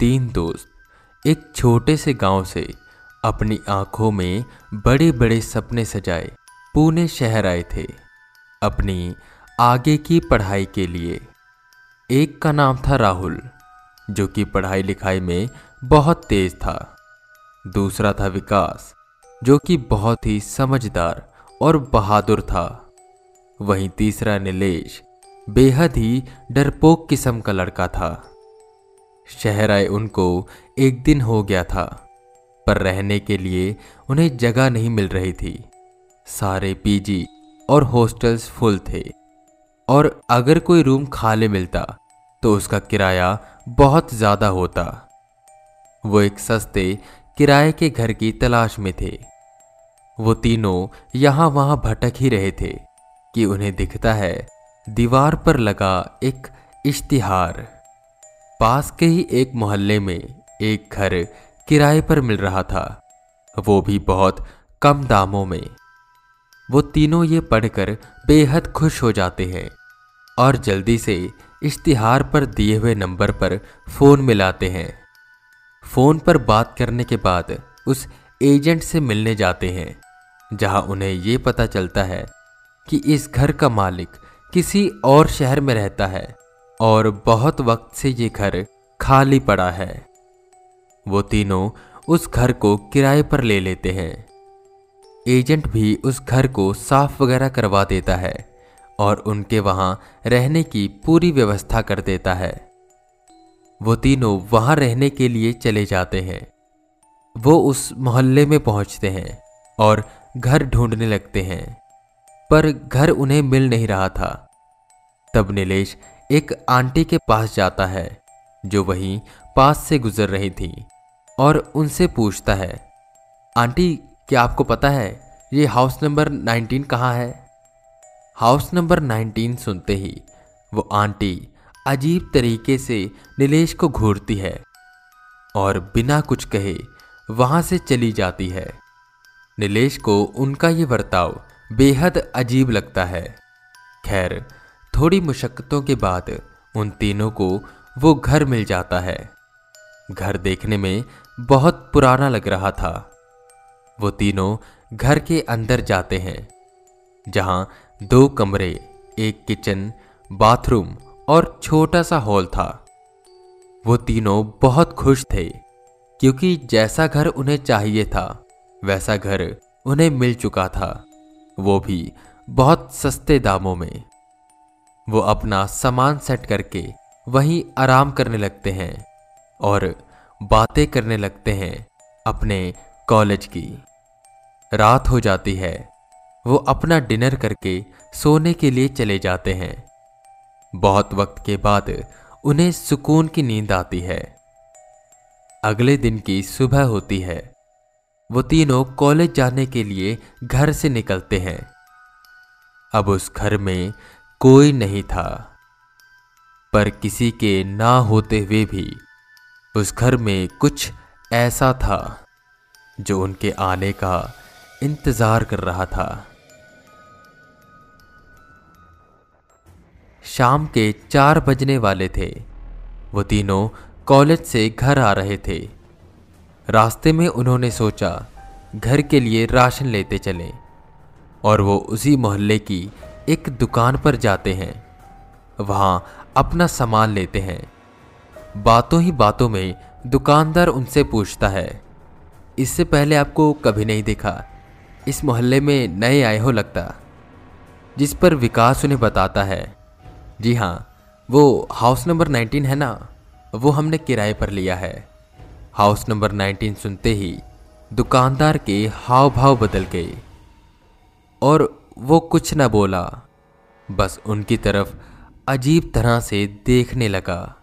तीन दोस्त एक छोटे से गाँव से अपनी आँखों में बड़े बड़े सपने सजाए। पुणे शहर आए थे अपनी आगे की पढ़ाई के लिए। एक का नाम था राहुल, जो कि पढ़ाई लिखाई में बहुत तेज था। दूसरा था विकास, जो कि बहुत ही समझदार और बहादुर था। वहीं तीसरा नीलेश, बेहद ही डरपोक किस्म का लड़का था। शहर आए उनको, एक दिन हो गया था, पर रहने के लिए उन्हें जगह नहीं मिल रही थी। सारे पीजी और हॉस्टल्स फुल थे, और अगर कोई रूम खाली मिलता तो उसका किराया बहुत ज़्यादा होता। वो एक सस्ते किराए के घर की तलाश में थे। वो तीनों यहाँ वहाँ भटक ही रहे थे कि उन्हें दिखता है, दीवार पर लगा एक इश्तिहार। पास के ही एक मोहल्ले में एक घर किराए पर मिल रहा था। वो भी बहुत कम दामों में। वो तीनों ये पढ़कर बेहद खुश हो जाते हैं और जल्दी से इश्तिहार पर दिए हुए नंबर पर फ़ोन मिलाते हैं। फ़ोन पर बात करने के बाद उस एजेंट से मिलने जाते हैं, जहाँ उन्हें ये पता चलता है कि इस घर का मालिक किसी और शहर में रहता है। और बहुत वक्त से ये घर खाली पड़ा है। वो तीनों उस घर को किराए पर ले लेते हैं। एजेंट भी उस घर को साफ़ वगैरह करवा देता है और उनके वहाँ रहने की पूरी व्यवस्था कर देता है। वो तीनों वहाँ रहने के लिए चले जाते हैं। वो उस मोहल्ले में पहुँचते हैं और घर ढूँढने लगते हैं। पर घर उन्हें मिल नहीं रहा था। तब नीलेश एक आंटी के पास जाता है, जो वहीं पास से गुजर रही थी और उनसे पूछता है, आंटी, क्या आपको पता है, ये हाउस नंबर 19 कहाँ है? हाउस नंबर 19 सुनते ही, वो आंटी अजीब तरीके से नीलेश को घूरती है और बिना कुछ कहे वहाँ से चली जाती है। नीलेश को उनका ये बर्ताव बेहद अजीब लगता है। खैर थोड़ी मुशक्क़तों के बाद उन तीनों को वो घर मिल जाता है। घर देखने में बहुत पुराना लग रहा था। वो तीनों घर के अंदर जाते हैं, जहाँ दो कमरे, एक किचन, बाथरूम और छोटा सा हॉल था। वो तीनों बहुत खुश थे, क्योंकि जैसा घर उन्हें चाहिए था, वैसा घर उन्हें मिल चुका था। वो भी बहुत सस्ते दामों में। वो अपना सामान सेट करके वहीं आराम करने लगते हैं और बातें करने लगते हैं अपने कॉलेज की। रात हो जाती है। वो अपना डिनर करके सोने के लिए चले जाते हैं। बहुत वक्त के बाद उन्हें सुकून की नींद आती है। अगले दिन की सुबह होती है। वो तीनों कॉलेज जाने के लिए घर से निकलते हैं। अब उस घर में कोई नहीं था। पर किसी के ना होते हुए भी उस घर में कुछ ऐसा था जो उनके आने का इंतज़ार कर रहा था। शाम के चार बजने वाले थे। वो तीनों कॉलेज से घर आ रहे थे। रास्ते में उन्होंने सोचा, घर के लिए राशन लेते चलें और वो उसी मोहल्ले की एक दुकान पर जाते हैं। वहाँ अपना सामान लेते हैं। बातों ही बातों में दुकानदार उनसे पूछता है, इससे पहले आपको कभी नहीं देखा? इस मोहल्ले में नए आए हो लगता? जिस पर विकास उन्हें बताता है, जी हाँ वो हाउस नंबर 19 है ना? वो हमने किराए पर लिया है। हाउस नंबर 19 सुनते ही दुकानदार के हाव भाव बदल गए और वो कुछ न बोला। बस उनकी तरफ़ अजीब तरह से देखने लगा।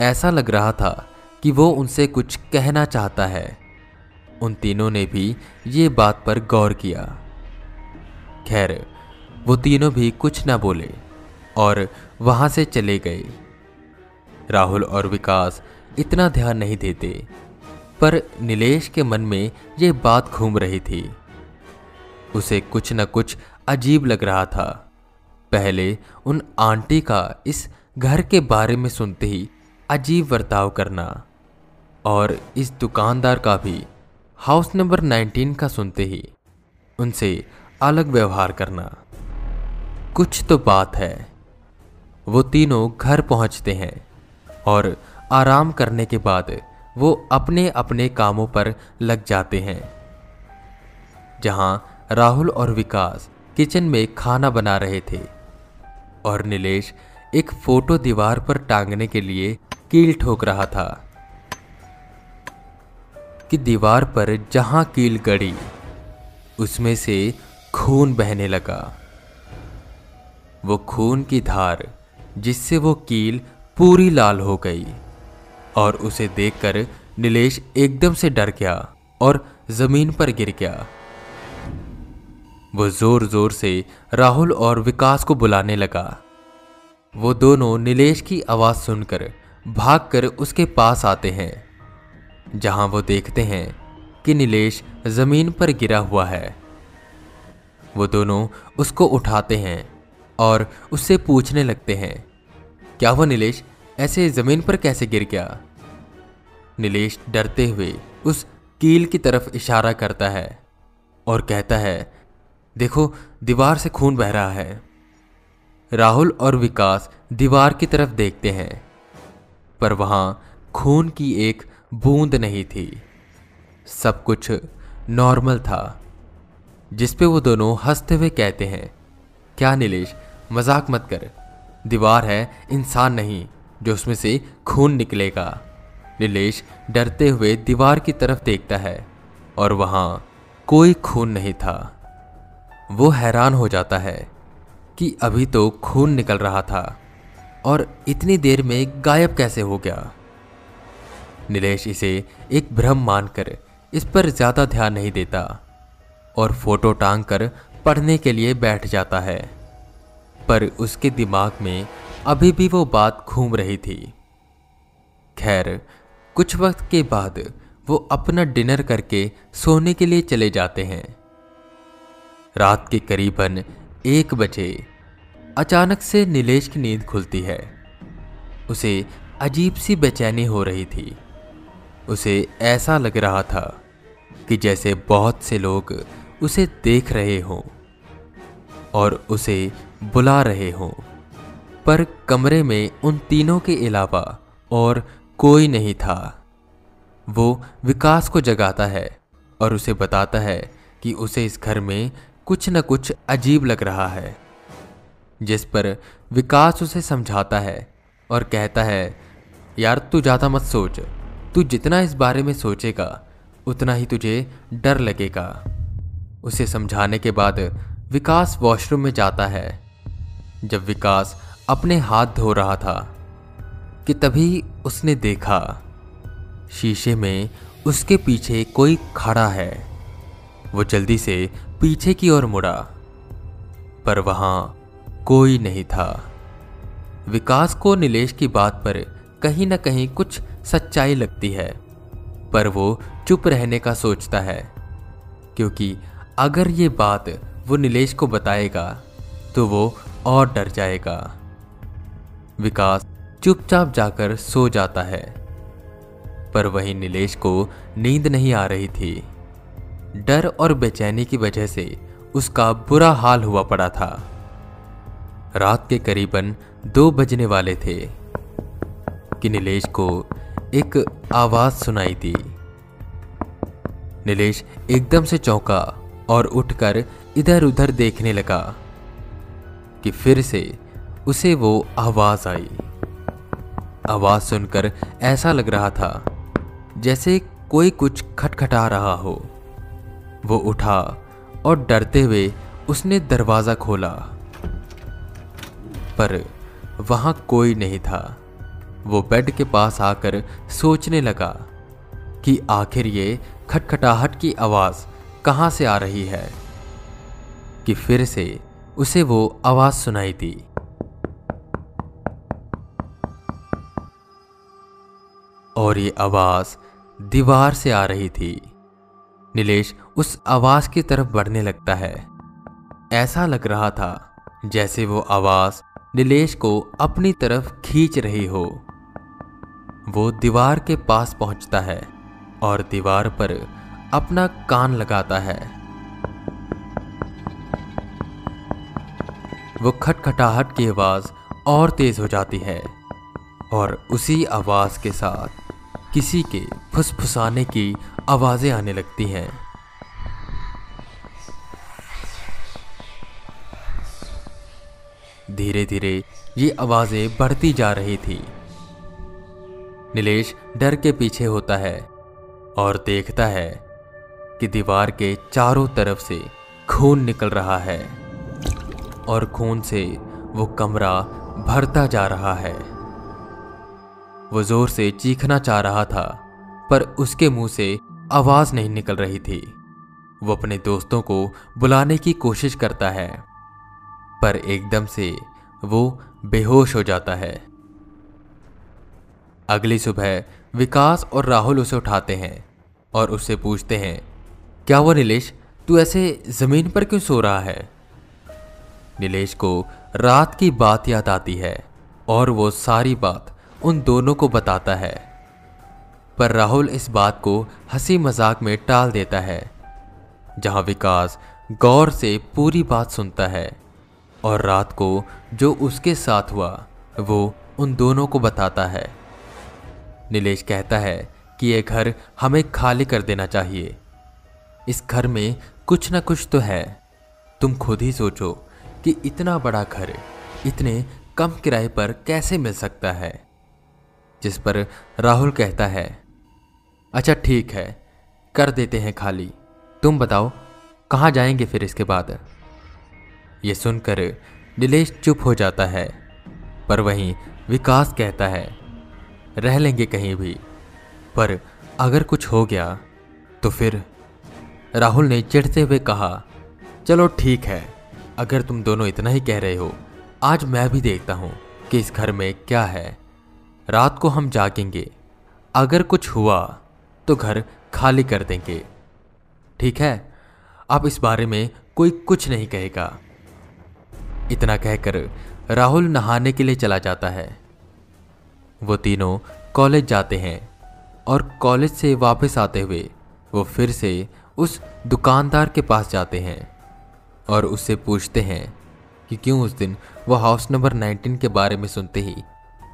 ऐसा लग रहा था कि वो उनसे कुछ कहना चाहता है। उन तीनों ने भी ये बात पर गौर किया। खैर, वो तीनों भी कुछ ना बोले और वहाँ से चले गए। राहुल और विकास इतना ध्यान नहीं देते, पर नीलेश के मन में ये बात घूम रही थी। उसे कुछ न कुछ अजीब लग रहा था। पहले उन आंटी का इस घर के बारे में सुनते ही अजीब बर्ताव करना और इस दुकानदार का भी हाउस नंबर 19 का सुनते ही उनसे अलग व्यवहार करना। कुछ तो बात है। वो तीनों घर पहुँचते हैं और आराम करने के बाद वो अपने अपने कामों पर लग जाते हैं, जहाँ राहुल और विकास किचन में खाना बना रहे थे। और नीलेश एक फ़ोटो दीवार पर टांगने के लिए कील ठोक रहा था कि दीवार पर जहाँ कील गड़ी, उसमें से खून बहने लगा। वो खून की धार जिससे वो कील पूरी लाल हो गई और उसे देखकर नीलेश एकदम से डर गया और ज़मीन पर गिर गया। वो ज़ोर ज़ोर से राहुल और विकास को बुलाने लगा। वो दोनों नीलेश की आवाज़ सुनकर भागकर उसके पास आते हैं, जहाँ वो देखते हैं कि नीलेश ज़मीन पर गिरा हुआ है। वो दोनों उसको उठाते हैं और उससे पूछने लगते हैं, क्या वो नीलेश ऐसे ज़मीन पर कैसे गिर गया? नीलेश डरते हुए उस कील की तरफ़ इशारा करता है और कहता है देखो, दीवार से खून बह रहा है। राहुल और विकास दीवार की तरफ़ देखते हैं, पर वहाँ खून की एक बूंद नहीं थी। सब कुछ नॉर्मल था, जिस पे वो दोनों हँसते हुए कहते हैं, क्या नीलेश, मज़ाक मत कर। दीवार है इंसान नहीं, जो उसमें से खून निकलेगा। नीलेश डरते हुए दीवार की तरफ़ देखता है, और वहाँ कोई खून नहीं था। वो हैरान हो जाता है कि अभी तो खून निकल रहा था और इतनी देर में गायब कैसे हो गया। नीलेश इसे एक भ्रम मानकर इस पर ज़्यादा ध्यान नहीं देता और फ़ोटो टांग कर पढ़ने के लिए बैठ जाता है। पर उसके दिमाग में अभी भी वो बात घूम रही थी। खैर, कुछ वक्त के बाद वो अपना डिनर करके सोने के लिए चले जाते हैं। रात के करीबन एक बजे अचानक से नीलेश की नींद खुलती है। उसे अजीब सी बेचैनी हो रही थी। उसे ऐसा लग रहा था कि जैसे बहुत से लोग उसे देख रहे हों और उसे बुला रहे हों। पर कमरे में उन तीनों के अलावा और कोई नहीं था। वो विकास को जगाता है और उसे बताता है कि उसे इस घर में कुछ न कुछ अजीब लग रहा है, जिस पर विकास उसे समझाता है और कहता है, यार, तू ज़्यादा मत सोच। तू जितना इस बारे में सोचेगा, उतना ही तुझे डर लगेगा। उसे समझाने के बाद विकास वॉशरूम में जाता है, जब विकास अपने हाथ धो रहा था, कि तभी उसने देखा, शीशे में उसके पीछे कोई खड़ा है। वो जल्दी से पीछे की ओर मुड़ा। पर वहाँ कोई नहीं था। विकास को नीलेश की बात पर कहीं ना कहीं कुछ सच्चाई लगती है, पर वो चुप रहने का सोचता है, क्योंकि अगर ये बात वो नीलेश को बताएगा तो वो और डर जाएगा। विकास चुपचाप जाकर सो जाता है, पर वहीं नीलेश को नींद नहीं आ रही थी। डर और बेचैनी की वजह से उसका बुरा हाल हुआ पड़ा था। रात के करीबन दो बजने वाले थे। कि नीलेश को एक आवाज़ सुनाई दी। नीलेश एकदम से चौंका और उठकर इधर उधर देखने लगा कि फिर से उसे वो आवाज़ आई। आवाज़ सुनकर ऐसा लग रहा था जैसे कोई कुछ खटखटा रहा हो। वो उठा और डरते हुए उसने दरवाज़ा खोला। पर वहाँ कोई नहीं था। वो बेड के पास आकर सोचने लगा कि आखिर ये खटखटाहट की आवाज़ कहाँ से आ रही है, कि फिर से उसे वो आवाज़ सुनाई दी। और ये आवाज़ दीवार से आ रही थी। नीलेश उस आवाज़ की तरफ़ बढ़ने लगता है। ऐसा लग रहा था जैसे वो आवाज़ नीलेश को अपनी तरफ़ खींच रही हो। वो दीवार के पास पहुँचता है और दीवार पर अपना कान लगाता है। वो खटखटाहट की आवाज़ और तेज हो जाती है और उसी आवाज़ के साथ किसी के फुसफुसाने की आवाज़ें आने लगती हैं। धीरे धीरे ये आवाज़ें बढ़ती जा रही थी। नीलेश डर के पीछे होता है और देखता है कि दीवार के चारों तरफ़ से खून निकल रहा है और खून से वो कमरा भरता जा रहा है। वो ज़ोर से चीखना चाह रहा था, पर उसके मुँह से आवाज़ नहीं निकल रही थी। वो अपने दोस्तों को बुलाने की कोशिश करता है। पर एकदम से वो बेहोश हो जाता है। अगली सुबह विकास और राहुल उसे उठाते हैं और उससे पूछते हैं, क्या वो नीलेश? तू ऐसे ज़मीन पर क्यों सो रहा है? नीलेश को रात की बात याद आती है और वो सारी बात उन दोनों को बताता है। पर राहुल इस बात को हँसी मज़ाक में टाल देता है, जहाँ विकास गौर से पूरी बात सुनता है। और रात को जो उसके साथ हुआ, वो उन दोनों को बताता है। नीलेश कहता है कि यह घर हमें खाली कर देना चाहिए। इस घर में कुछ ना कुछ तो है। तुम खुद ही सोचो कि इतना बड़ा घर इतने कम किराए पर कैसे मिल सकता है। जिस पर राहुल कहता है अच्छा ठीक है, कर देते हैं खाली। तुम बताओ, कहाँ जाएँगे फिर इसके बाद? ये सुनकर नीलेश चुप हो जाता है, पर वहीं विकास कहता है, रह लेंगे कहीं भी, पर अगर कुछ हो गया तो फिर राहुल ने चिढ़ते हुए कहा, चलो ठीक है, अगर तुम दोनों इतना ही कह रहे हो, आज मैं भी देखता हूँ कि इस घर में क्या है। रात को हम जागेंगे, अगर कुछ हुआ तो घर खाली कर देंगे। ठीक है? अब इस बारे में कोई कुछ नहीं कहेगा। इतना कहकर राहुल नहाने के लिए चला जाता है। वो तीनों कॉलेज जाते हैं और कॉलेज से वापस आते हुए वो फिर से उस दुकानदार के पास जाते हैं और उससे पूछते हैं कि क्यों उस दिन वो हाउस नंबर 19 के बारे में सुनते ही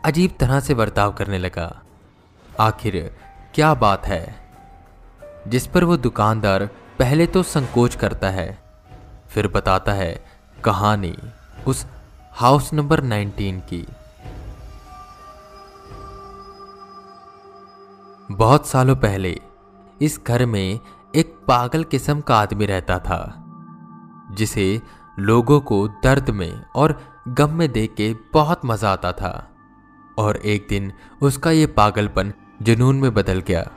अजीब तरह से बर्ताव करने लगा। आखिर क्या बात है? जिस पर वो दुकानदार पहले तो संकोच करता है, फिर बताता है कहानी। उस हाउस नंबर 19 की। बहुत सालों पहले, इस घर में एक पागल किस्म का आदमी रहता था, जिसे लोगों को दर्द में और गम में देख के बहुत मज़ा आता था। और एक दिन उसका ये पागलपन जुनून में बदल गया।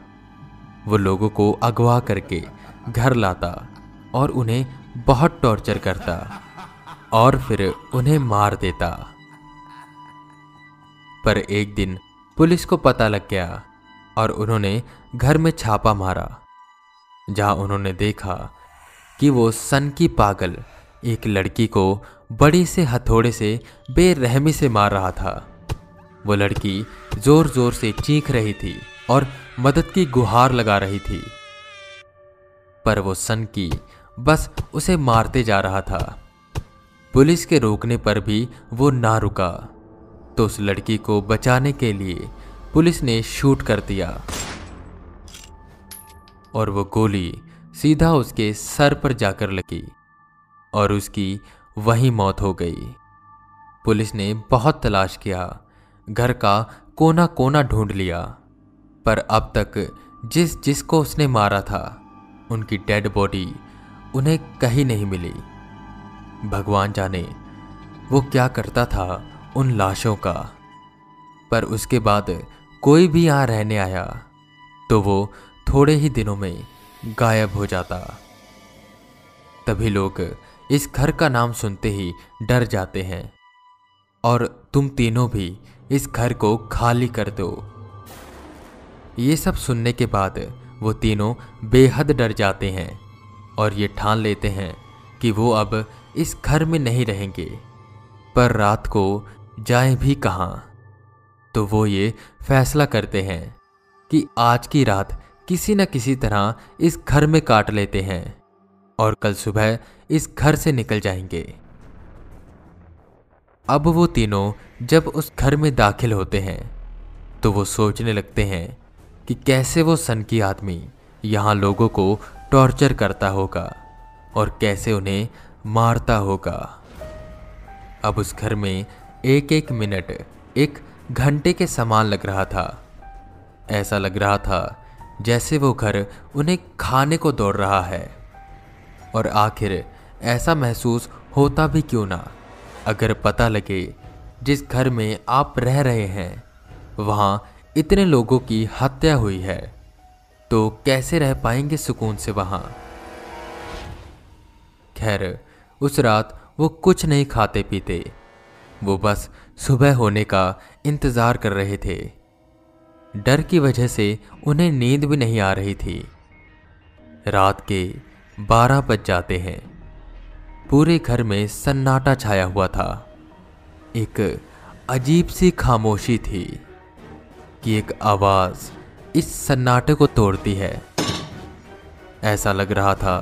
वो लोगों को अगवा करके घर लाता और उन्हें बहुत टॉर्चर करता। और फिर उन्हें मार देता। पर एक दिन पुलिस को पता लग गया और उन्होंने घर में छापा मारा, जहाँ उन्होंने देखा कि वो सन की पागल एक लड़की को बड़ी से हथौड़े से बेरहमी से मार रहा था। वो लड़की ज़ोर ज़ोर से चीख रही थी और मदद की गुहार लगा रही थी। पर वो सन की बस उसे मारते जा रहा था। पुलिस के रोकने पर भी वो ना रुका। तो उस लड़की को बचाने के लिए पुलिस ने शूट कर दिया। और वो गोली सीधा उसके सर पर जाकर लगी और उसकी वही मौत हो गई। पुलिस ने बहुत तलाश किया। घर का कोना कोना ढूंढ लिया। पर अब तक जिस जिसको उसने मारा था, उनकी डेड बॉडी उन्हें कहीं नहीं मिली। भगवान जाने, वो क्या करता था उन लाशों का। पर उसके बाद कोई भी यहाँ रहने आया तो वो थोड़े ही दिनों में गायब हो जाता। तभी लोग इस घर का नाम सुनते ही डर जाते हैं, और तुम तीनों भी इस घर को खाली कर दो। ये सब सुनने के बाद वो तीनों बेहद डर जाते हैं, और ये ठान लेते हैं कि वो अब इस घर में नहीं रहेंगे, पर रात को जाए भी कहाँ? तो वो ये फैसला करते हैं कि आज की रात किसी न किसी तरह इस घर में काट लेते हैं और कल सुबह इस घर से निकल जाएँगे। अब वो तीनों जब उस घर में दाखिल होते हैं तो वो सोचने लगते हैं कि कैसे वो सन की आदमी यहाँ लोगों को टॉर्चर करता होगा और कैसे उन्हें मारता होगा। अब उस घर में एक एक मिनट, एक घंटे के समान लग रहा था। ऐसा लग रहा था जैसे वो घर उन्हें खाने को दौड़ रहा है। और आखिर ऐसा महसूस होता भी क्यों ना? अगर पता लगे जिस घर में आप रह रहे हैं, वहाँ इतने लोगों की हत्या हुई है तो कैसे रह पाएँगे सुकून से वहाँ? खैर उस रात वो कुछ नहीं खाते पीते। वो बस सुबह होने का इंतज़ार कर रहे थे। डर की वजह से उन्हें नींद भी नहीं आ रही थी। रात के बारह बज जाते हैं। पूरे घर में सन्नाटा छाया हुआ था। एक अजीब सी खामोशी थी कि एक आवाज़ इस सन्नाटे को तोड़ती है। ऐसा लग रहा था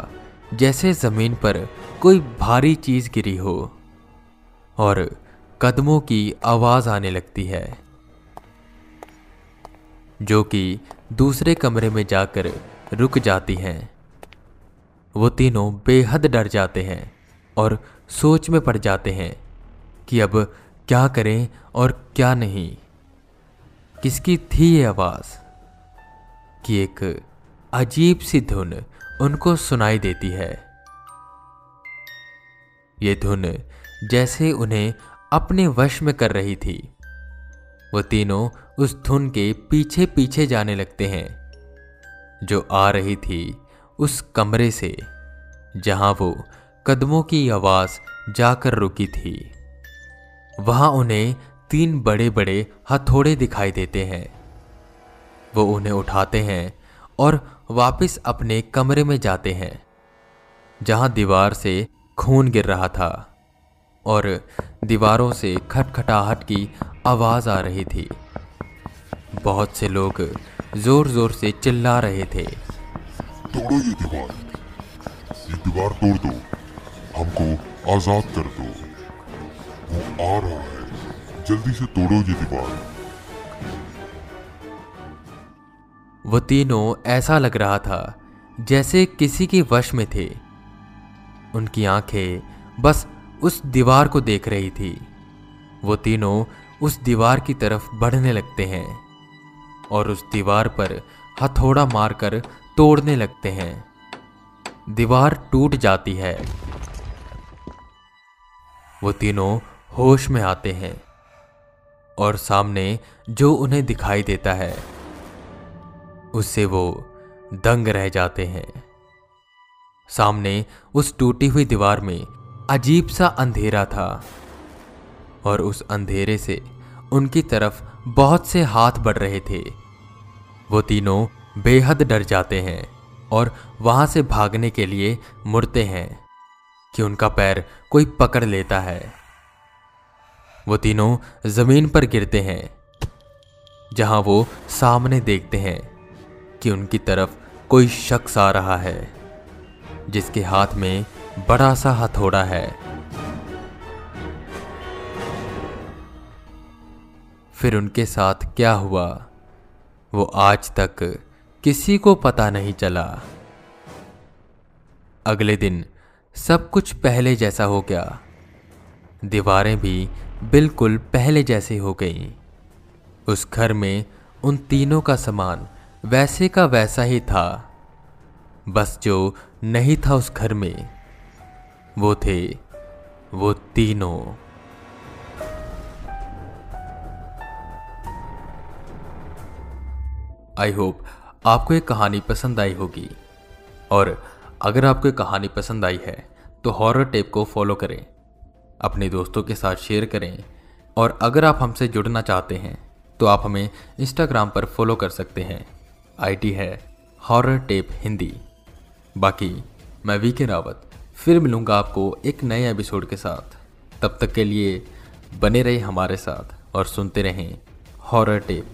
जैसे ज़मीन पर कोई भारी चीज़ गिरी हो और कदमों की आवाज़ आने लगती है, जो कि दूसरे कमरे में जाकर रुक जाती हैं। वो तीनों बेहद डर जाते हैं और सोच में पड़ जाते हैं कि अब क्या करें और क्या नहीं। किसकी थी ये आवाज़? कि एक अजीब सी धुन उनको सुनाई देती है। ये धुन जैसे उन्हें अपने वश में कर रही थी। वो तीनों उस धुन के पीछे पीछे जाने लगते हैं। जो आ रही थी उस कमरे से, जहाँ वो कदमों की आवाज़ जाकर रुकी थी, वहाँ उन्हें तीन बड़े बड़े हथौड़े दिखाई देते हैं। वो उन्हें उठाते हैं और वापस अपने कमरे में जाते हैं, जहाँ दीवार से खून गिर रहा था और दीवारों से खटखटाहट की आवाज़ आ रही थी। बहुत से लोग ज़ोर ज़ोर से चिल्ला रहे थे। तोड़ो ये दीवार। ये दीवार तोड़ दो। हमको आज़ाद कर दो। वो आ रहा है। जल्दी से तोड़ो ये दीवार। वो तीनों ऐसा लग रहा था जैसे किसी के वश में थे। उनकी आँखें बस उस दीवार को देख रही थी। वो तीनों उस दीवार की तरफ़ बढ़ने लगते हैं और उस दीवार पर हथौड़ा मारकर तोड़ने लगते हैं। दीवार टूट जाती है। वो तीनों होश में आते हैं और सामने जो उन्हें दिखाई देता है, उससे वो दंग रह जाते हैं। सामने उस टूटी हुई दीवार में अजीब सा अंधेरा था। और उस अंधेरे से उनकी तरफ़ बहुत से हाथ बढ़ रहे थे। वो तीनों बेहद डर जाते हैं और वहाँ से भागने के लिए मुड़ते हैं कि उनका पैर कोई पकड़ लेता है। वो तीनों ज़मीन पर गिरते हैं, जहाँ वो सामने देखते हैं कि उनकी तरफ़ कोई शख्स आ रहा है। जिसके हाथ में बड़ा सा हथौड़ा है। फिर उनके साथ क्या हुआ? वो आज तक किसी को पता नहीं चला। अगले दिन सब कुछ पहले जैसा हो गया। दीवारें भी बिल्कुल पहले जैसी हो गईं। उस घर में उन तीनों का सामान वैसे का वैसा ही था। बस जो नहीं था उस घर में। वो थे, वो तीनों। आई होप आपको ये कहानी पसंद आई होगी। और अगर आपको ये कहानी पसंद आई है तो हॉरर टेप को फॉलो करें, अपने दोस्तों के साथ शेयर करें। और अगर आप हमसे जुड़ना चाहते हैं तो आप हमें इंस्टाग्राम पर फॉलो कर सकते हैं। आईडी है हॉरर टेप हिंदी। बाकी, मैं वी के रावत, फिर मिलूँगा आपको एक नए एपिसोड के साथ। तब तक के लिए बने रहे हमारे साथ और सुनते रहें हॉरर टेप